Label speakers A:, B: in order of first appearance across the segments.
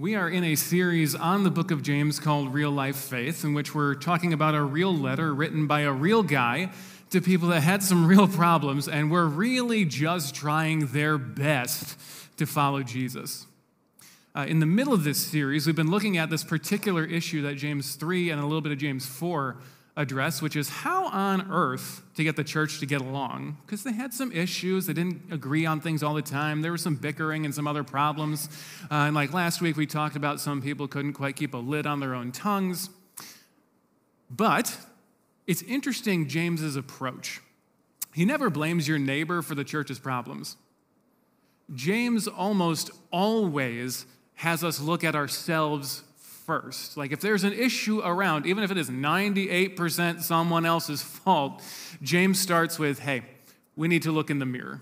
A: We are in a series on the book of James called Real Life Faith, in which we're talking about a real letter written by a real guy to people that had some real problems and were really just trying their best to follow Jesus. Uh, in the middle of this series, we've been looking at this particular issue that James 3 and a little bit of James 4 address, which is how on earth to get the church to get along. Because they had some issues, they didn't agree on things all the time. There was some bickering and some other problems. Uh, and like last week, we talked about some people couldn't quite keep a lid on their own tongues. But it's interesting, James's approach. He never blames your neighbor for the church's problems. James almost always has us look at ourselves first. Like if there's an issue around, even if it is 98% someone else's fault, James starts with, hey, we need to look in the mirror.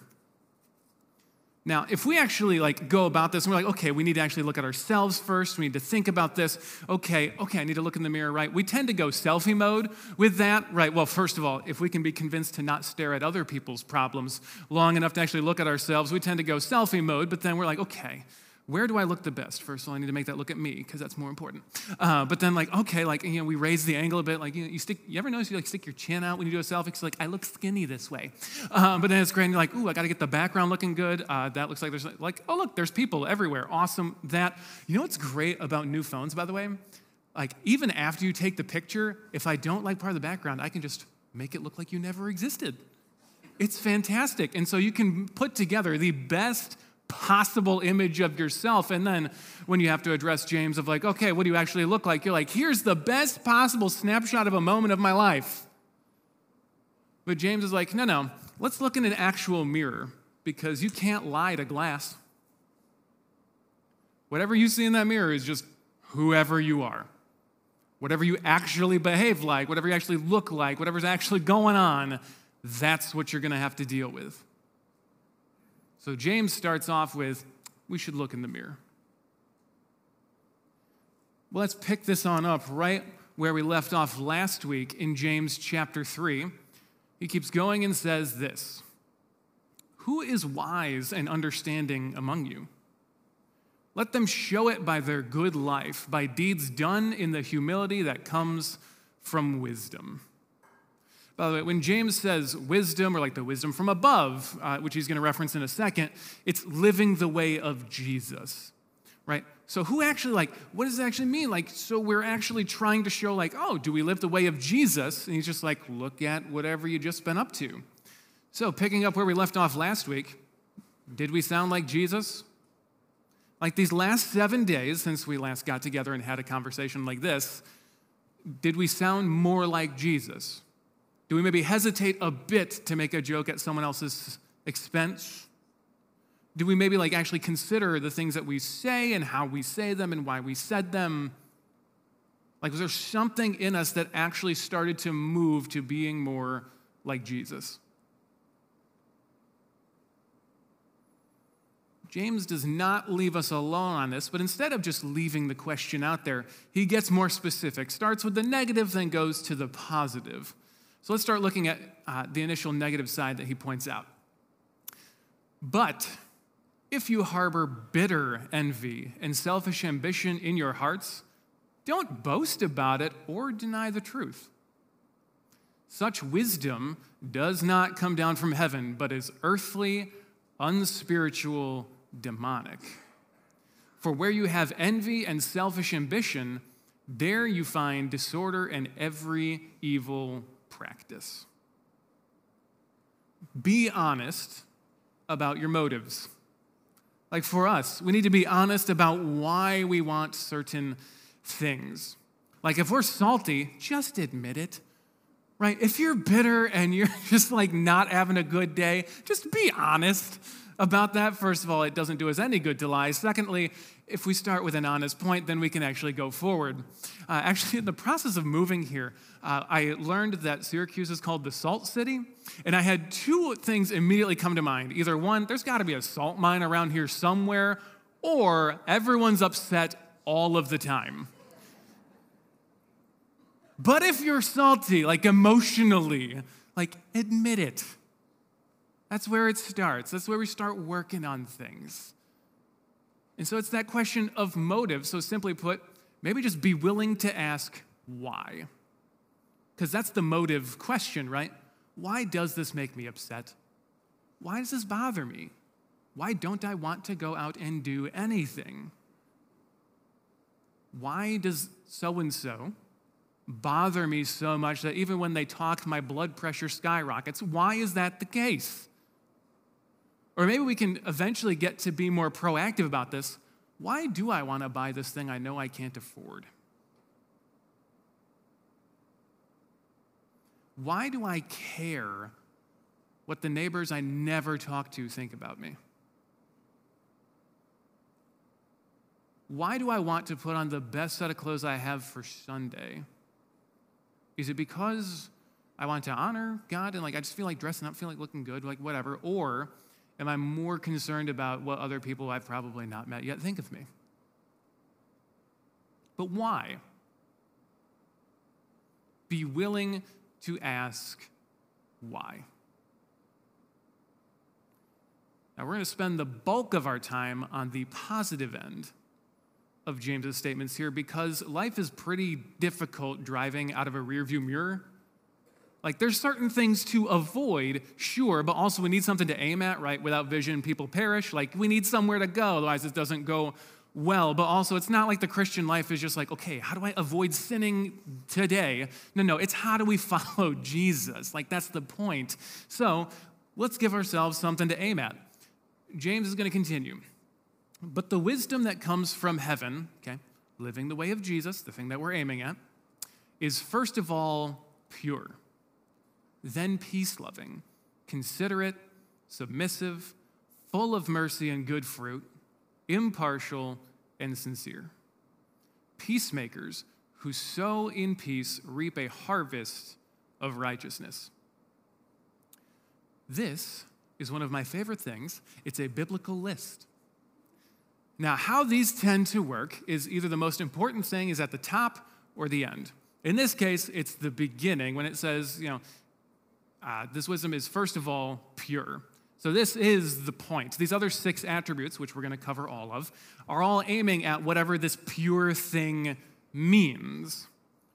A: Now, if we actually like go about this and we're like, okay, we need to actually look at ourselves first. We need to think about this. Okay, okay, I need to look in the mirror, right? We tend to go selfie mode with that, right? Well, first of all, if we can be convinced to not stare at other people's problems long enough to actually look at ourselves, we tend to go selfie mode, but then we're like, okay, where do I look the best? First of all, I need to make that look at me because that's more important. Uh, but then, like, okay, like you know, we raise the angle a bit. Like you, know, you stick. You ever notice you like stick your chin out when you do a selfie? Like I look skinny this way. Uh, but then it's great. And you're like, ooh, I got to get the background looking good. Uh, that looks like there's like, oh look, there's people everywhere. Awesome. That you know what's great about new phones, by the way? Like even after you take the picture, if I don't like part of the background, I can just make it look like you never existed. It's fantastic. And so you can put together the best possible image of yourself. And then when you have to address James of like, okay, what do you actually look like? You're like, here's the best possible snapshot of a moment of my life. But James is like, no, no, let's look in an actual mirror because you can't lie to glass. Whatever you see in that mirror is just whoever you are. Whatever you actually behave like, whatever you actually look like, whatever's actually going on, that's what you're going to have to deal with. So James starts off with, we should look in the mirror. Well, let's pick this on up right where we left off last week in James chapter 3. He keeps going and says this Who is wise and understanding among you? Let them show it by their good life, by deeds done in the humility that comes from wisdom. By the way, when James says wisdom, or like the wisdom from above, uh, which he's going to reference in a second, it's living the way of Jesus, right? So, who actually, like, what does it actually mean? Like, so we're actually trying to show, like, oh, do we live the way of Jesus? And he's just like, look at whatever you just been up to. So, picking up where we left off last week, did we sound like Jesus? Like these last seven days since we last got together and had a conversation like this, did we sound more like Jesus? Do we maybe hesitate a bit to make a joke at someone else's expense? Do we maybe like actually consider the things that we say and how we say them and why we said them? Like, was there something in us that actually started to move to being more like Jesus? James does not leave us alone on this, but instead of just leaving the question out there, he gets more specific, starts with the negative, then goes to the positive. So let's start looking at uh, the initial negative side that he points out. But if you harbor bitter envy and selfish ambition in your hearts, don't boast about it or deny the truth. Such wisdom does not come down from heaven, but is earthly, unspiritual, demonic. For where you have envy and selfish ambition, there you find disorder and every evil practice. Be honest about your motives. Like for us, we need to be honest about why we want certain things. Like if we're salty, just admit it. Right? If you're bitter and you're just like not having a good day, just be honest about that. First of all, it doesn't do us any good to lie. Secondly, if we start with an honest point, then we can actually go forward. Uh, actually, in the process of moving here, uh, I learned that Syracuse is called the Salt City, and I had two things immediately come to mind. Either one, there's got to be a salt mine around here somewhere, or everyone's upset all of the time. But if you're salty, like emotionally, like admit it. That's where it starts. That's where we start working on things. And so it's that question of motive. So, simply put, maybe just be willing to ask why. Because that's the motive question, right? Why does this make me upset? Why does this bother me? Why don't I want to go out and do anything? Why does so and so bother me so much that even when they talk, my blood pressure skyrockets? Why is that the case? Or maybe we can eventually get to be more proactive about this. Why do I want to buy this thing I know I can't afford? Why do I care what the neighbors I never talk to think about me? Why do I want to put on the best set of clothes I have for Sunday? Is it because I want to honor God and like I just feel like dressing up, feel like looking good, like whatever? Or am I more concerned about what other people I've probably not met yet think of me? But why? Be willing to ask why. Now, we're going to spend the bulk of our time on the positive end of James's statements here because life is pretty difficult driving out of a rearview mirror. Like, there's certain things to avoid, sure, but also we need something to aim at, right? Without vision, people perish. Like, we need somewhere to go, otherwise, it doesn't go well. But also, it's not like the Christian life is just like, okay, how do I avoid sinning today? No, no, it's how do we follow Jesus? Like, that's the point. So, let's give ourselves something to aim at. James is going to continue. But the wisdom that comes from heaven, okay, living the way of Jesus, the thing that we're aiming at, is first of all pure, then peace loving, considerate, submissive, full of mercy and good fruit, impartial and sincere. Peacemakers who sow in peace reap a harvest of righteousness. This is one of my favorite things. It's a biblical list. Now, how these tend to work is either the most important thing is at the top or the end. In this case, it's the beginning when it says, you know, uh, this wisdom is first of all pure. So, this is the point. These other six attributes, which we're going to cover all of, are all aiming at whatever this pure thing means.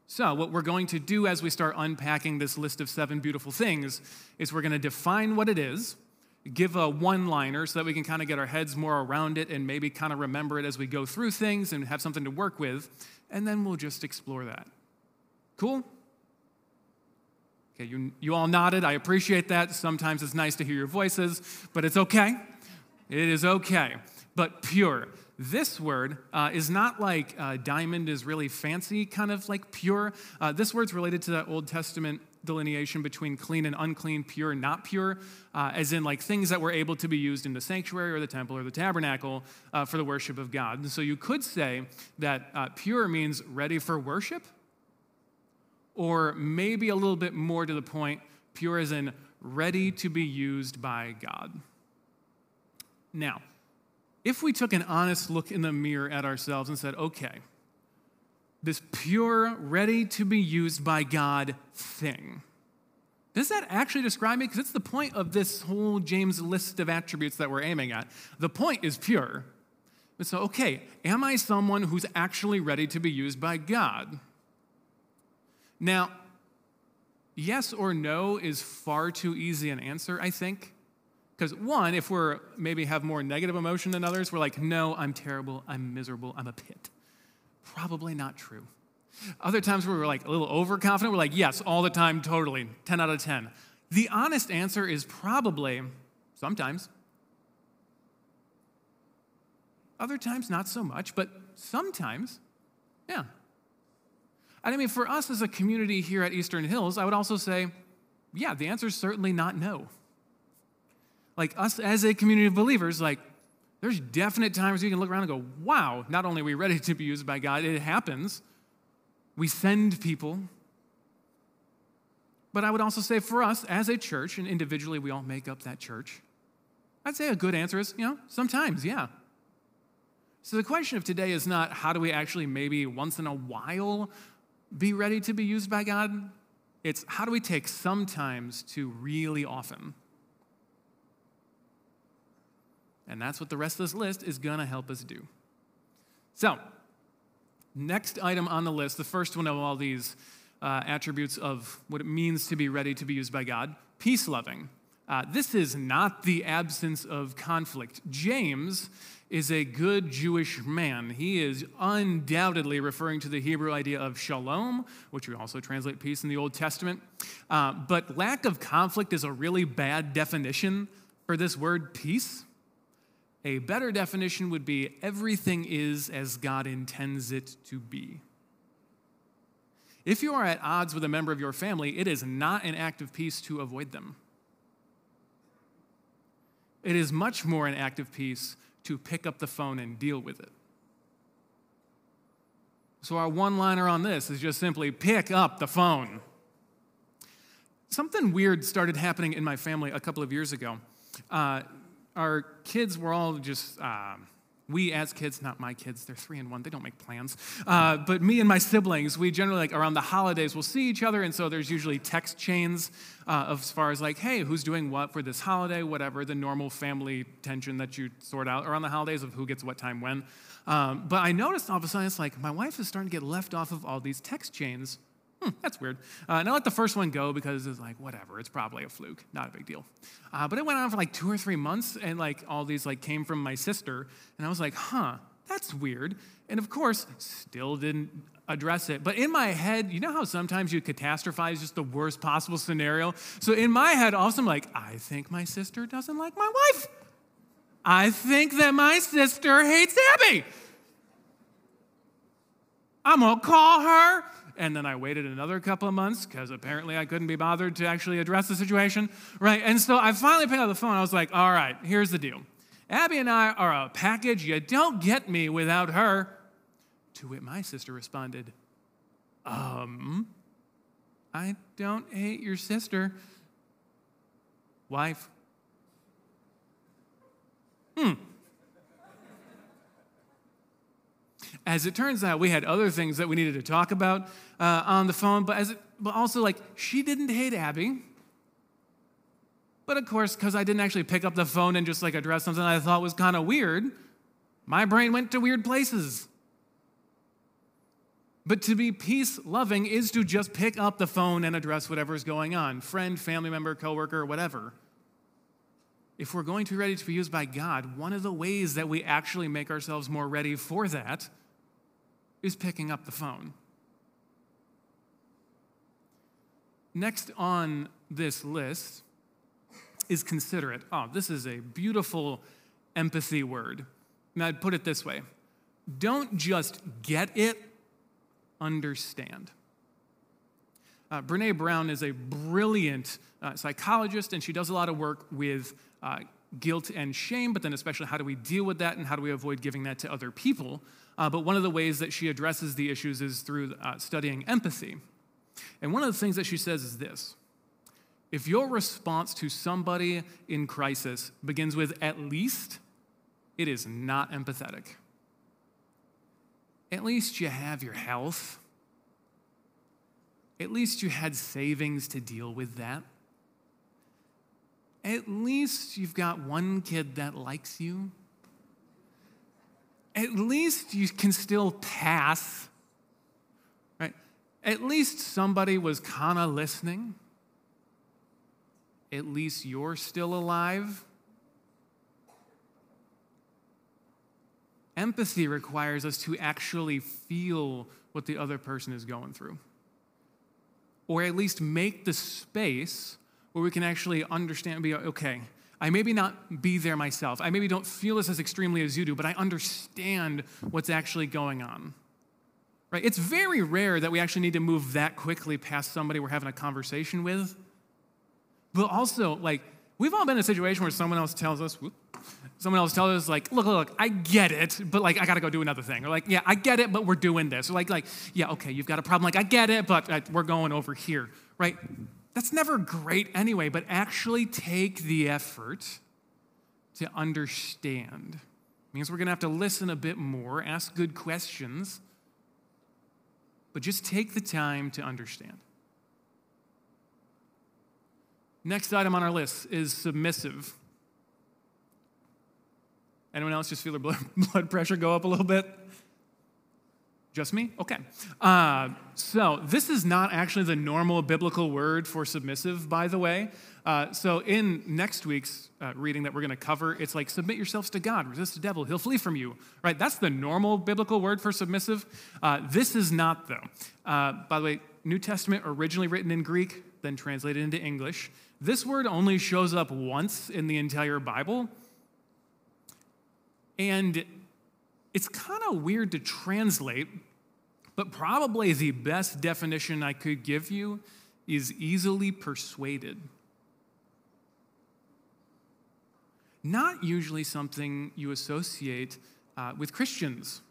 A: So, what we're going to do as we start unpacking this list of seven beautiful things is we're going to define what it is, give a one liner so that we can kind of get our heads more around it and maybe kind of remember it as we go through things and have something to work with. And then we'll just explore that. Cool? Okay, you, you all nodded. I appreciate that. Sometimes it's nice to hear your voices, but it's okay. It is okay. But pure. This word uh, is not like uh, diamond is really fancy, kind of like pure. Uh, this word's related to that Old Testament delineation between clean and unclean, pure and not pure, uh, as in like things that were able to be used in the sanctuary or the temple or the tabernacle uh, for the worship of God. And so you could say that uh, pure means ready for worship, or maybe a little bit more to the point, pure as in ready to be used by God. Now, if we took an honest look in the mirror at ourselves and said, okay, this pure, ready to be used by God thing. Does that actually describe me? Because it's the point of this whole James list of attributes that we're aiming at. The point is pure. But so, okay, am I someone who's actually ready to be used by God? Now, yes or no is far too easy an answer, I think. Because one, if we're maybe have more negative emotion than others, we're like, no, I'm terrible, I'm miserable, I'm a pit probably not true. Other times we're like a little overconfident, we're like, yes, all the time, totally, 10 out of 10. The honest answer is probably sometimes. Other times, not so much, but sometimes, yeah. And I mean, for us as a community here at Eastern Hills, I would also say, yeah, the answer is certainly not no. Like us as a community of believers, like there's definite times you can look around and go, wow, not only are we ready to be used by God, it happens. We send people. But I would also say for us as a church, and individually we all make up that church, I'd say a good answer is, you know, sometimes, yeah. So the question of today is not how do we actually maybe once in a while be ready to be used by God? It's how do we take sometimes to really often? And that's what the rest of this list is going to help us do. So, next item on the list, the first one of all these uh, attributes of what it means to be ready to be used by God peace loving. Uh, this is not the absence of conflict. James is a good Jewish man. He is undoubtedly referring to the Hebrew idea of shalom, which we also translate peace in the Old Testament. Uh, but lack of conflict is a really bad definition for this word peace. A better definition would be everything is as God intends it to be. If you are at odds with a member of your family, it is not an act of peace to avoid them. It is much more an act of peace to pick up the phone and deal with it. So, our one liner on this is just simply pick up the phone. Something weird started happening in my family a couple of years ago. Uh, our kids were all just. Um, we as kids, not my kids, they're three and one, they don't make plans. Uh, but me and my siblings, we generally, like around the holidays, we'll see each other, and so there's usually text chains uh, as far as like, hey, who's doing what for this holiday, whatever, the normal family tension that you sort out around the holidays of who gets what time when. Um, but I noticed all of a sudden, it's like my wife is starting to get left off of all these text chains hmm, that's weird. Uh, and I let the first one go because it's like, whatever, it's probably a fluke, not a big deal. Uh, but it went on for like two or three months, and like all these like came from my sister, and I was like, huh, that's weird. And of course, still didn't address it. But in my head, you know how sometimes you catastrophize just the worst possible scenario? So in my head, also I'm like, I think my sister doesn't like my wife. I think that my sister hates Abby. I'm gonna call her and then I waited another couple of months because apparently I couldn't be bothered to actually address the situation, right? And so I finally picked up the phone. I was like, all right, here's the deal. Abby and I are a package. You don't get me without her. To which my sister responded, um, I don't hate your sister. Wife. Hmm. As it turns out, we had other things that we needed to talk about uh, on the phone, but, as it, but also, like, she didn't hate Abby. But of course, because I didn't actually pick up the phone and just like address something I thought was kind of weird, my brain went to weird places. But to be peace loving is to just pick up the phone and address whatever's going on friend, family member, coworker, whatever. If we're going to be ready to be used by God, one of the ways that we actually make ourselves more ready for that is picking up the phone. Next on this list is considerate. Oh, this is a beautiful empathy word. And I'd put it this way don't just get it, understand. Uh, Brene Brown is a brilliant uh, psychologist, and she does a lot of work with uh, guilt and shame, but then especially how do we deal with that and how do we avoid giving that to other people. Uh, but one of the ways that she addresses the issues is through uh, studying empathy. And one of the things that she says is this if your response to somebody in crisis begins with at least, it is not empathetic. At least you have your health. At least you had savings to deal with that. At least you've got one kid that likes you at least you can still pass, right? At least somebody was kind of listening. At least you're still alive. Empathy requires us to actually feel what the other person is going through, or at least make the space where we can actually understand and be okay, I maybe not be there myself. I maybe don't feel this as extremely as you do, but I understand what's actually going on. Right? It's very rare that we actually need to move that quickly past somebody we're having a conversation with. But also, like, we've all been in a situation where someone else tells us, whoop, someone else tells us, like, look, look, I get it, but like, I gotta go do another thing. Or like, yeah, I get it, but we're doing this. Or like, like, yeah, okay, you've got a problem. Like, I get it, but uh, we're going over here, right? That's never great anyway, but actually take the effort to understand. It means we're going to have to listen a bit more, ask good questions, but just take the time to understand. Next item on our list is submissive. Anyone else just feel their blood pressure go up a little bit? Just me? Okay. Uh, so, this is not actually the normal biblical word for submissive, by the way. Uh, so, in next week's uh, reading that we're going to cover, it's like submit yourselves to God, resist the devil, he'll flee from you, right? That's the normal biblical word for submissive. Uh, this is not, though. Uh, by the way, New Testament originally written in Greek, then translated into English. This word only shows up once in the entire Bible. And it's kind of weird to translate, but probably the best definition I could give you is easily persuaded. Not usually something you associate uh, with Christians,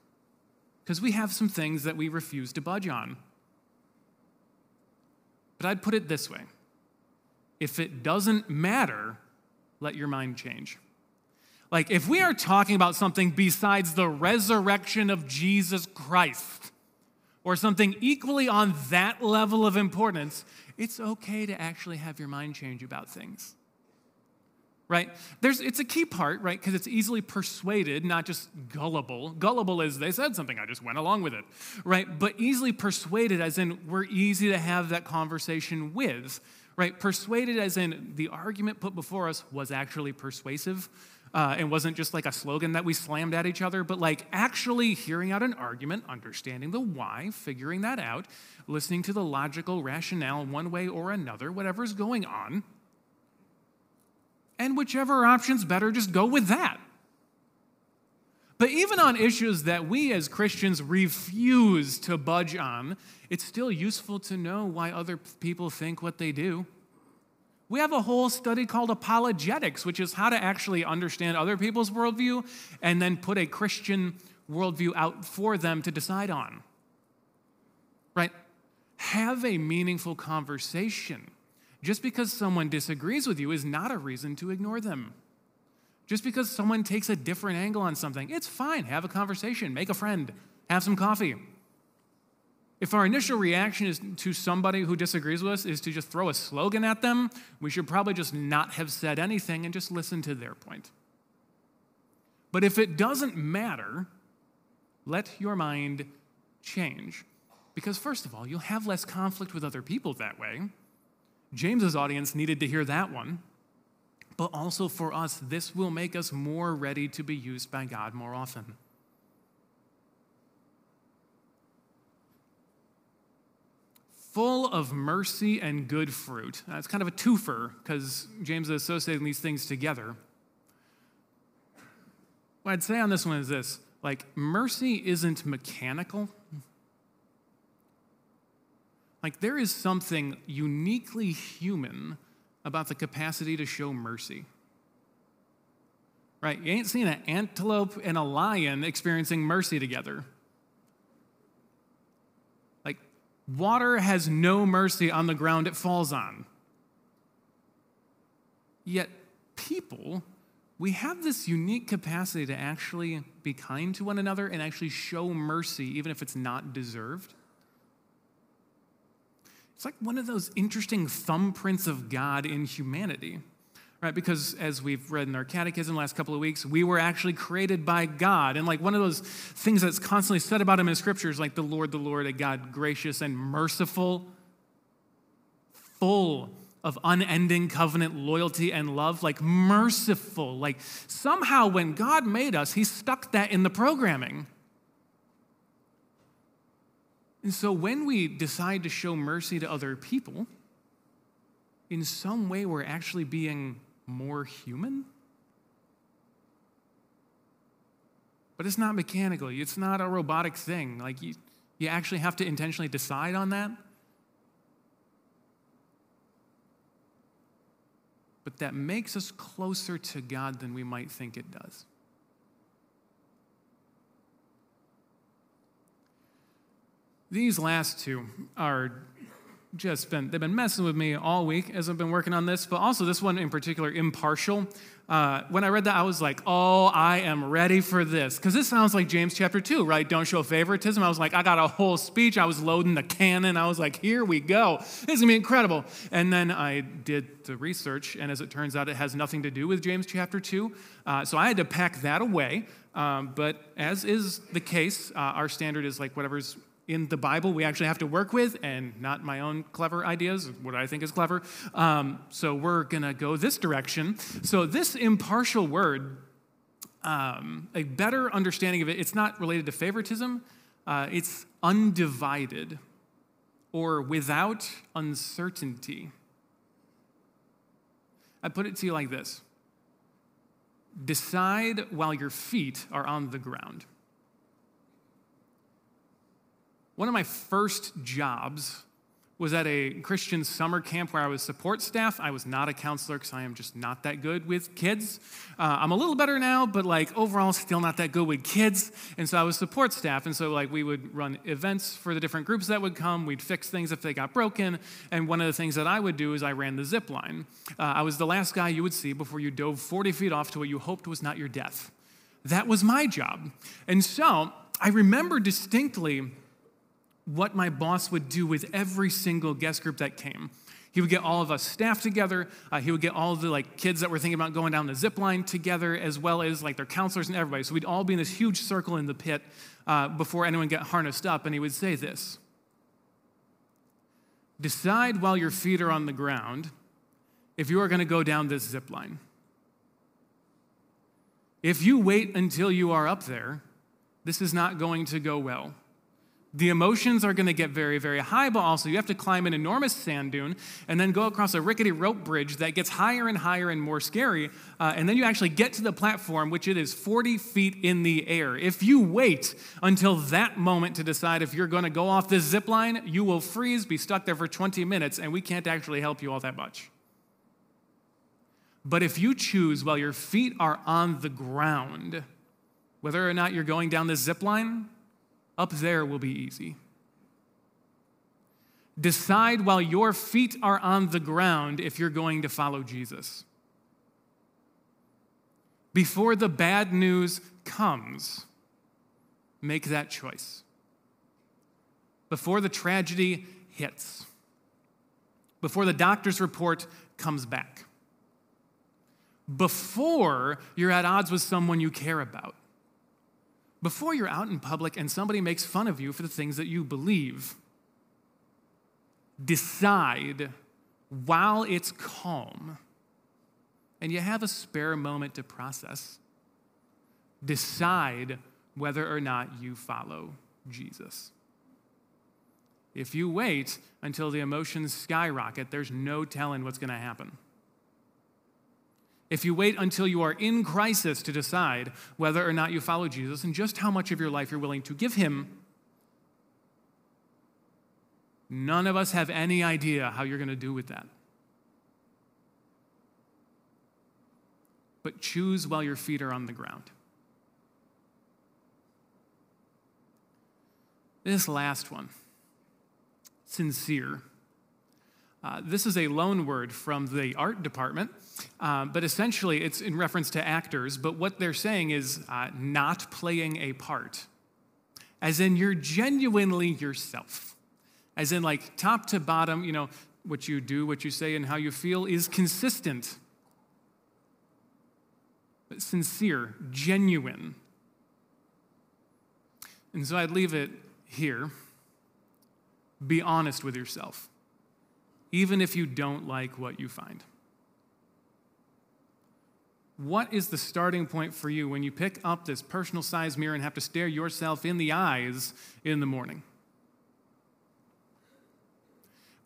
A: because we have some things that we refuse to budge on. But I'd put it this way if it doesn't matter, let your mind change. Like, if we are talking about something besides the resurrection of Jesus Christ, or something equally on that level of importance, it's okay to actually have your mind change about things. Right? There's, it's a key part, right? Because it's easily persuaded, not just gullible. Gullible is they said something, I just went along with it, right? But easily persuaded, as in we're easy to have that conversation with, right? Persuaded, as in the argument put before us was actually persuasive, uh, and wasn't just like a slogan that we slammed at each other, but like actually hearing out an argument, understanding the why, figuring that out, listening to the logical rationale one way or another, whatever's going on. And whichever option's better, just go with that. But even on issues that we as Christians refuse to budge on, it's still useful to know why other people think what they do. We have a whole study called apologetics, which is how to actually understand other people's worldview and then put a Christian worldview out for them to decide on. Right? Have a meaningful conversation. Just because someone disagrees with you is not a reason to ignore them. Just because someone takes a different angle on something, it's fine. Have a conversation, make a friend, have some coffee. If our initial reaction is to somebody who disagrees with us is to just throw a slogan at them, we should probably just not have said anything and just listen to their point. But if it doesn't matter, let your mind change. Because, first of all, you'll have less conflict with other people that way. James's audience needed to hear that one. But also for us, this will make us more ready to be used by God more often. Full of mercy and good fruit. Now, it's kind of a twofer because James is associating these things together. What I'd say on this one is this like, mercy isn't mechanical. Like, there is something uniquely human about the capacity to show mercy. Right? You ain't seen an antelope and a lion experiencing mercy together. Water has no mercy on the ground it falls on. Yet, people, we have this unique capacity to actually be kind to one another and actually show mercy, even if it's not deserved. It's like one of those interesting thumbprints of God in humanity right? Because as we've read in our catechism last couple of weeks, we were actually created by God. And like one of those things that's constantly said about him in scriptures, like the Lord, the Lord, a God gracious and merciful, full of unending covenant loyalty and love, like merciful. Like somehow when God made us, he stuck that in the programming. And so when we decide to show mercy to other people, in some way we're actually being more human? But it's not mechanical, it's not a robotic thing. Like, you, you actually have to intentionally decide on that. But that makes us closer to God than we might think it does. These last two are just been they've been messing with me all week as I've been working on this, but also this one in particular, impartial. Uh, when I read that, I was like, "Oh, I am ready for this," because this sounds like James chapter two, right? Don't show favoritism. I was like, I got a whole speech. I was loading the cannon. I was like, "Here we go. This is gonna be incredible." And then I did the research, and as it turns out, it has nothing to do with James chapter two. Uh, so I had to pack that away. Um, but as is the case, uh, our standard is like whatever's in the Bible we actually have to work with and not my own clever ideas, what I think is clever. Um, so we're going to go this direction. So, this impartial word, um, a better understanding of it, it's not related to favoritism, uh, it's undivided or without uncertainty. I put it to you like this Decide while your feet are on the ground. One of my first jobs was at a Christian summer camp where I was support staff. I was not a counselor because I am just not that good with kids. Uh, I'm a little better now, but like overall, still not that good with kids. And so I was support staff, and so like we would run events for the different groups that would come. We'd fix things if they got broken. And one of the things that I would do is I ran the zip line. Uh, I was the last guy you would see before you dove 40 feet off to what you hoped was not your death. That was my job. And so I remember distinctly what my boss would do with every single guest group that came. He would get all of us staff together. Uh, he would get all the like kids that were thinking about going down the zip line together, as well as like their counselors and everybody. So we'd all be in this huge circle in the pit uh, before anyone got harnessed up. And he would say this: Decide while your feet are on the ground if you are going to go down this zip line. If you wait until you are up there, this is not going to go well. The emotions are going to get very, very high, but also you have to climb an enormous sand dune and then go across a rickety rope bridge that gets higher and higher and more scary. Uh, and then you actually get to the platform, which it is 40 feet in the air. If you wait until that moment to decide if you're going to go off this zip line, you will freeze, be stuck there for 20 minutes, and we can't actually help you all that much. But if you choose while your feet are on the ground, whether or not you're going down this zip line, up there will be easy. Decide while your feet are on the ground if you're going to follow Jesus. Before the bad news comes, make that choice. Before the tragedy hits, before the doctor's report comes back, before you're at odds with someone you care about, before you're out in public and somebody makes fun of you for the things that you believe, decide while it's calm and you have a spare moment to process, decide whether or not you follow Jesus. If you wait until the emotions skyrocket, there's no telling what's going to happen if you wait until you are in crisis to decide whether or not you follow Jesus and just how much of your life you're willing to give him, none of us have any idea how you're going to do with that. But choose while your feet are on the ground. This last one, sincere. Uh, this is a loan word from the art department, uh, but essentially it's in reference to actors. But what they're saying is uh, not playing a part, as in you're genuinely yourself, as in like top to bottom, you know, what you do, what you say, and how you feel is consistent, but sincere, genuine. And so I'd leave it here. Be honest with yourself even if you don't like what you find? What is the starting point for you when you pick up this personal size mirror and have to stare yourself in the eyes in the morning?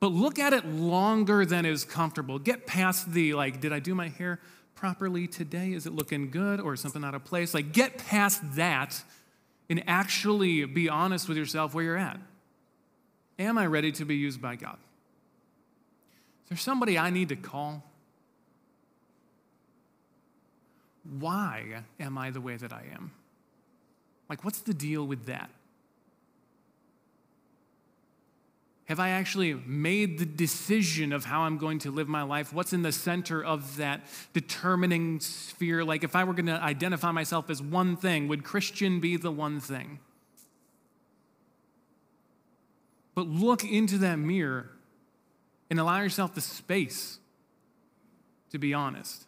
A: But look at it longer than is comfortable. Get past the, like, did I do my hair properly today? Is it looking good or something out of place? Like, get past that and actually be honest with yourself where you're at. Am I ready to be used by God? Is there somebody I need to call? Why am I the way that I am? Like, what's the deal with that? Have I actually made the decision of how I'm going to live my life? What's in the center of that determining sphere? Like, if I were going to identify myself as one thing, would Christian be the one thing? But look into that mirror and allow yourself the space to be honest.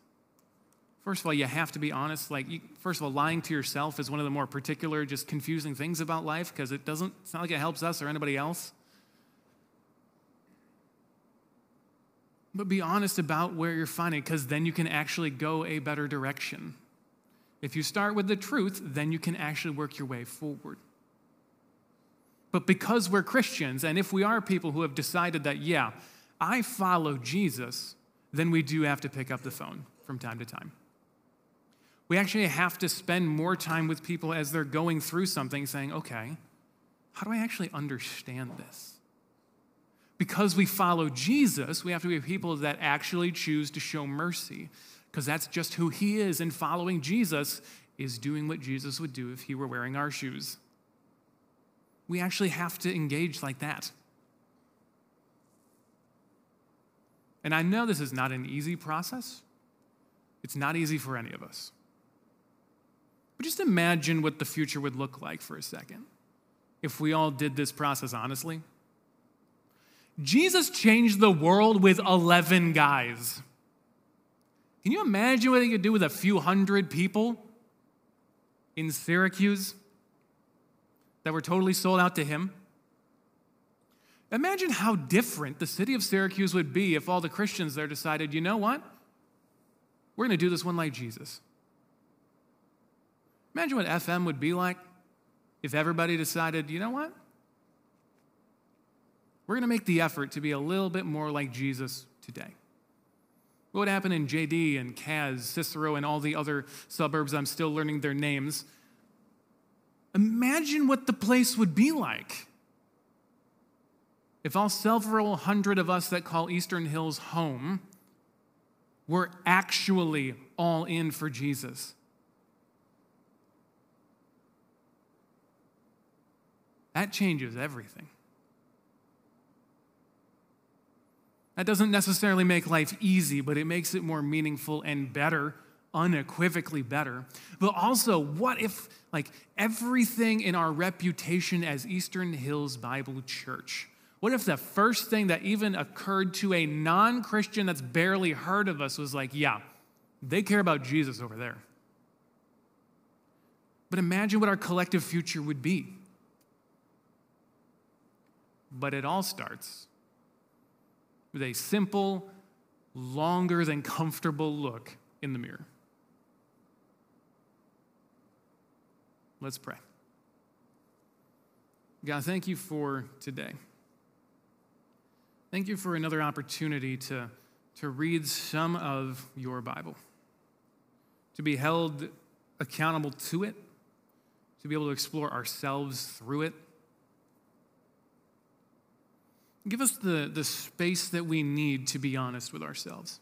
A: First of all, you have to be honest. Like, you, first of all, lying to yourself is one of the more particular, just confusing things about life because it doesn't, it's not like it helps us or anybody else. But be honest about where you're finding, because then you can actually go a better direction. If you start with the truth, then you can actually work your way forward. But because we're Christians, and if we are people who have decided that, yeah, I follow Jesus, then we do have to pick up the phone from time to time. We actually have to spend more time with people as they're going through something, saying, okay, how do I actually understand this? Because we follow Jesus, we have to be people that actually choose to show mercy, because that's just who He is. And following Jesus is doing what Jesus would do if He were wearing our shoes. We actually have to engage like that. And I know this is not an easy process. It's not easy for any of us. But just imagine what the future would look like for a second if we all did this process honestly. Jesus changed the world with 11 guys. Can you imagine what he could do with a few hundred people in Syracuse that were totally sold out to him? Imagine how different the city of Syracuse would be if all the Christians there decided, you know what? We're going to do this one like Jesus. Imagine what FM would be like if everybody decided, you know what? We're going to make the effort to be a little bit more like Jesus today. What would happen in JD and Caz, Cicero, and all the other suburbs? I'm still learning their names. Imagine what the place would be like if all several hundred of us that call Eastern Hills home were actually all in for Jesus. That changes everything. That doesn't necessarily make life easy, but it makes it more meaningful and better, unequivocally better. But also, what if, like, everything in our reputation as Eastern Hills Bible Church, what if the first thing that even occurred to a non Christian that's barely heard of us was like, yeah, they care about Jesus over there? But imagine what our collective future would be. But it all starts with a simple, longer than comfortable look in the mirror. Let's pray. God, thank you for today. Thank you for another opportunity to, to read some of your Bible, to be held accountable to it, to be able to explore ourselves through it Give us the, the space that we need to be honest with ourselves.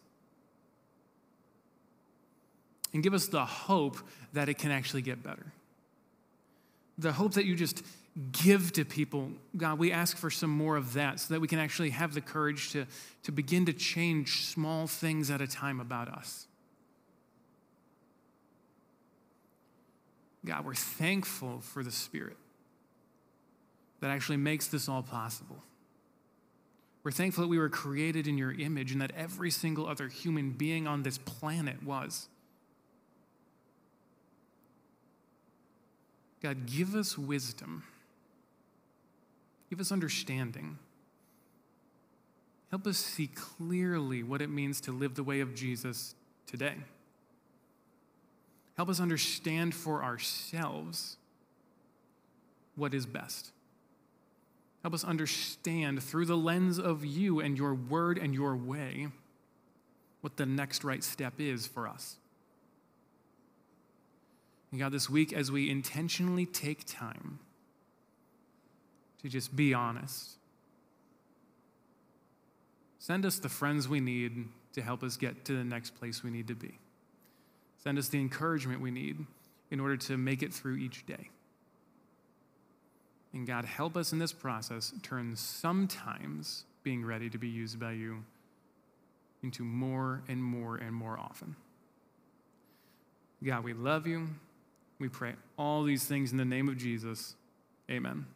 A: And give us the hope that it can actually get better. The hope that you just give to people. God, we ask for some more of that so that we can actually have the courage to, to begin to change small things at a time about us. God, we're thankful for the Spirit that actually makes this all possible. We're thankful that we were created in your image and that every single other human being on this planet was. God, give us wisdom. Give us understanding. Help us see clearly what it means to live the way of Jesus today. Help us understand for ourselves what is best. Help us understand through the lens of you and your word and your way what the next right step is for us. And God, this week, as we intentionally take time to just be honest, send us the friends we need to help us get to the next place we need to be. Send us the encouragement we need in order to make it through each day. And God, help us in this process turn sometimes being ready to be used by you into more and more and more often. God, we love you. We pray all these things in the name of Jesus. Amen.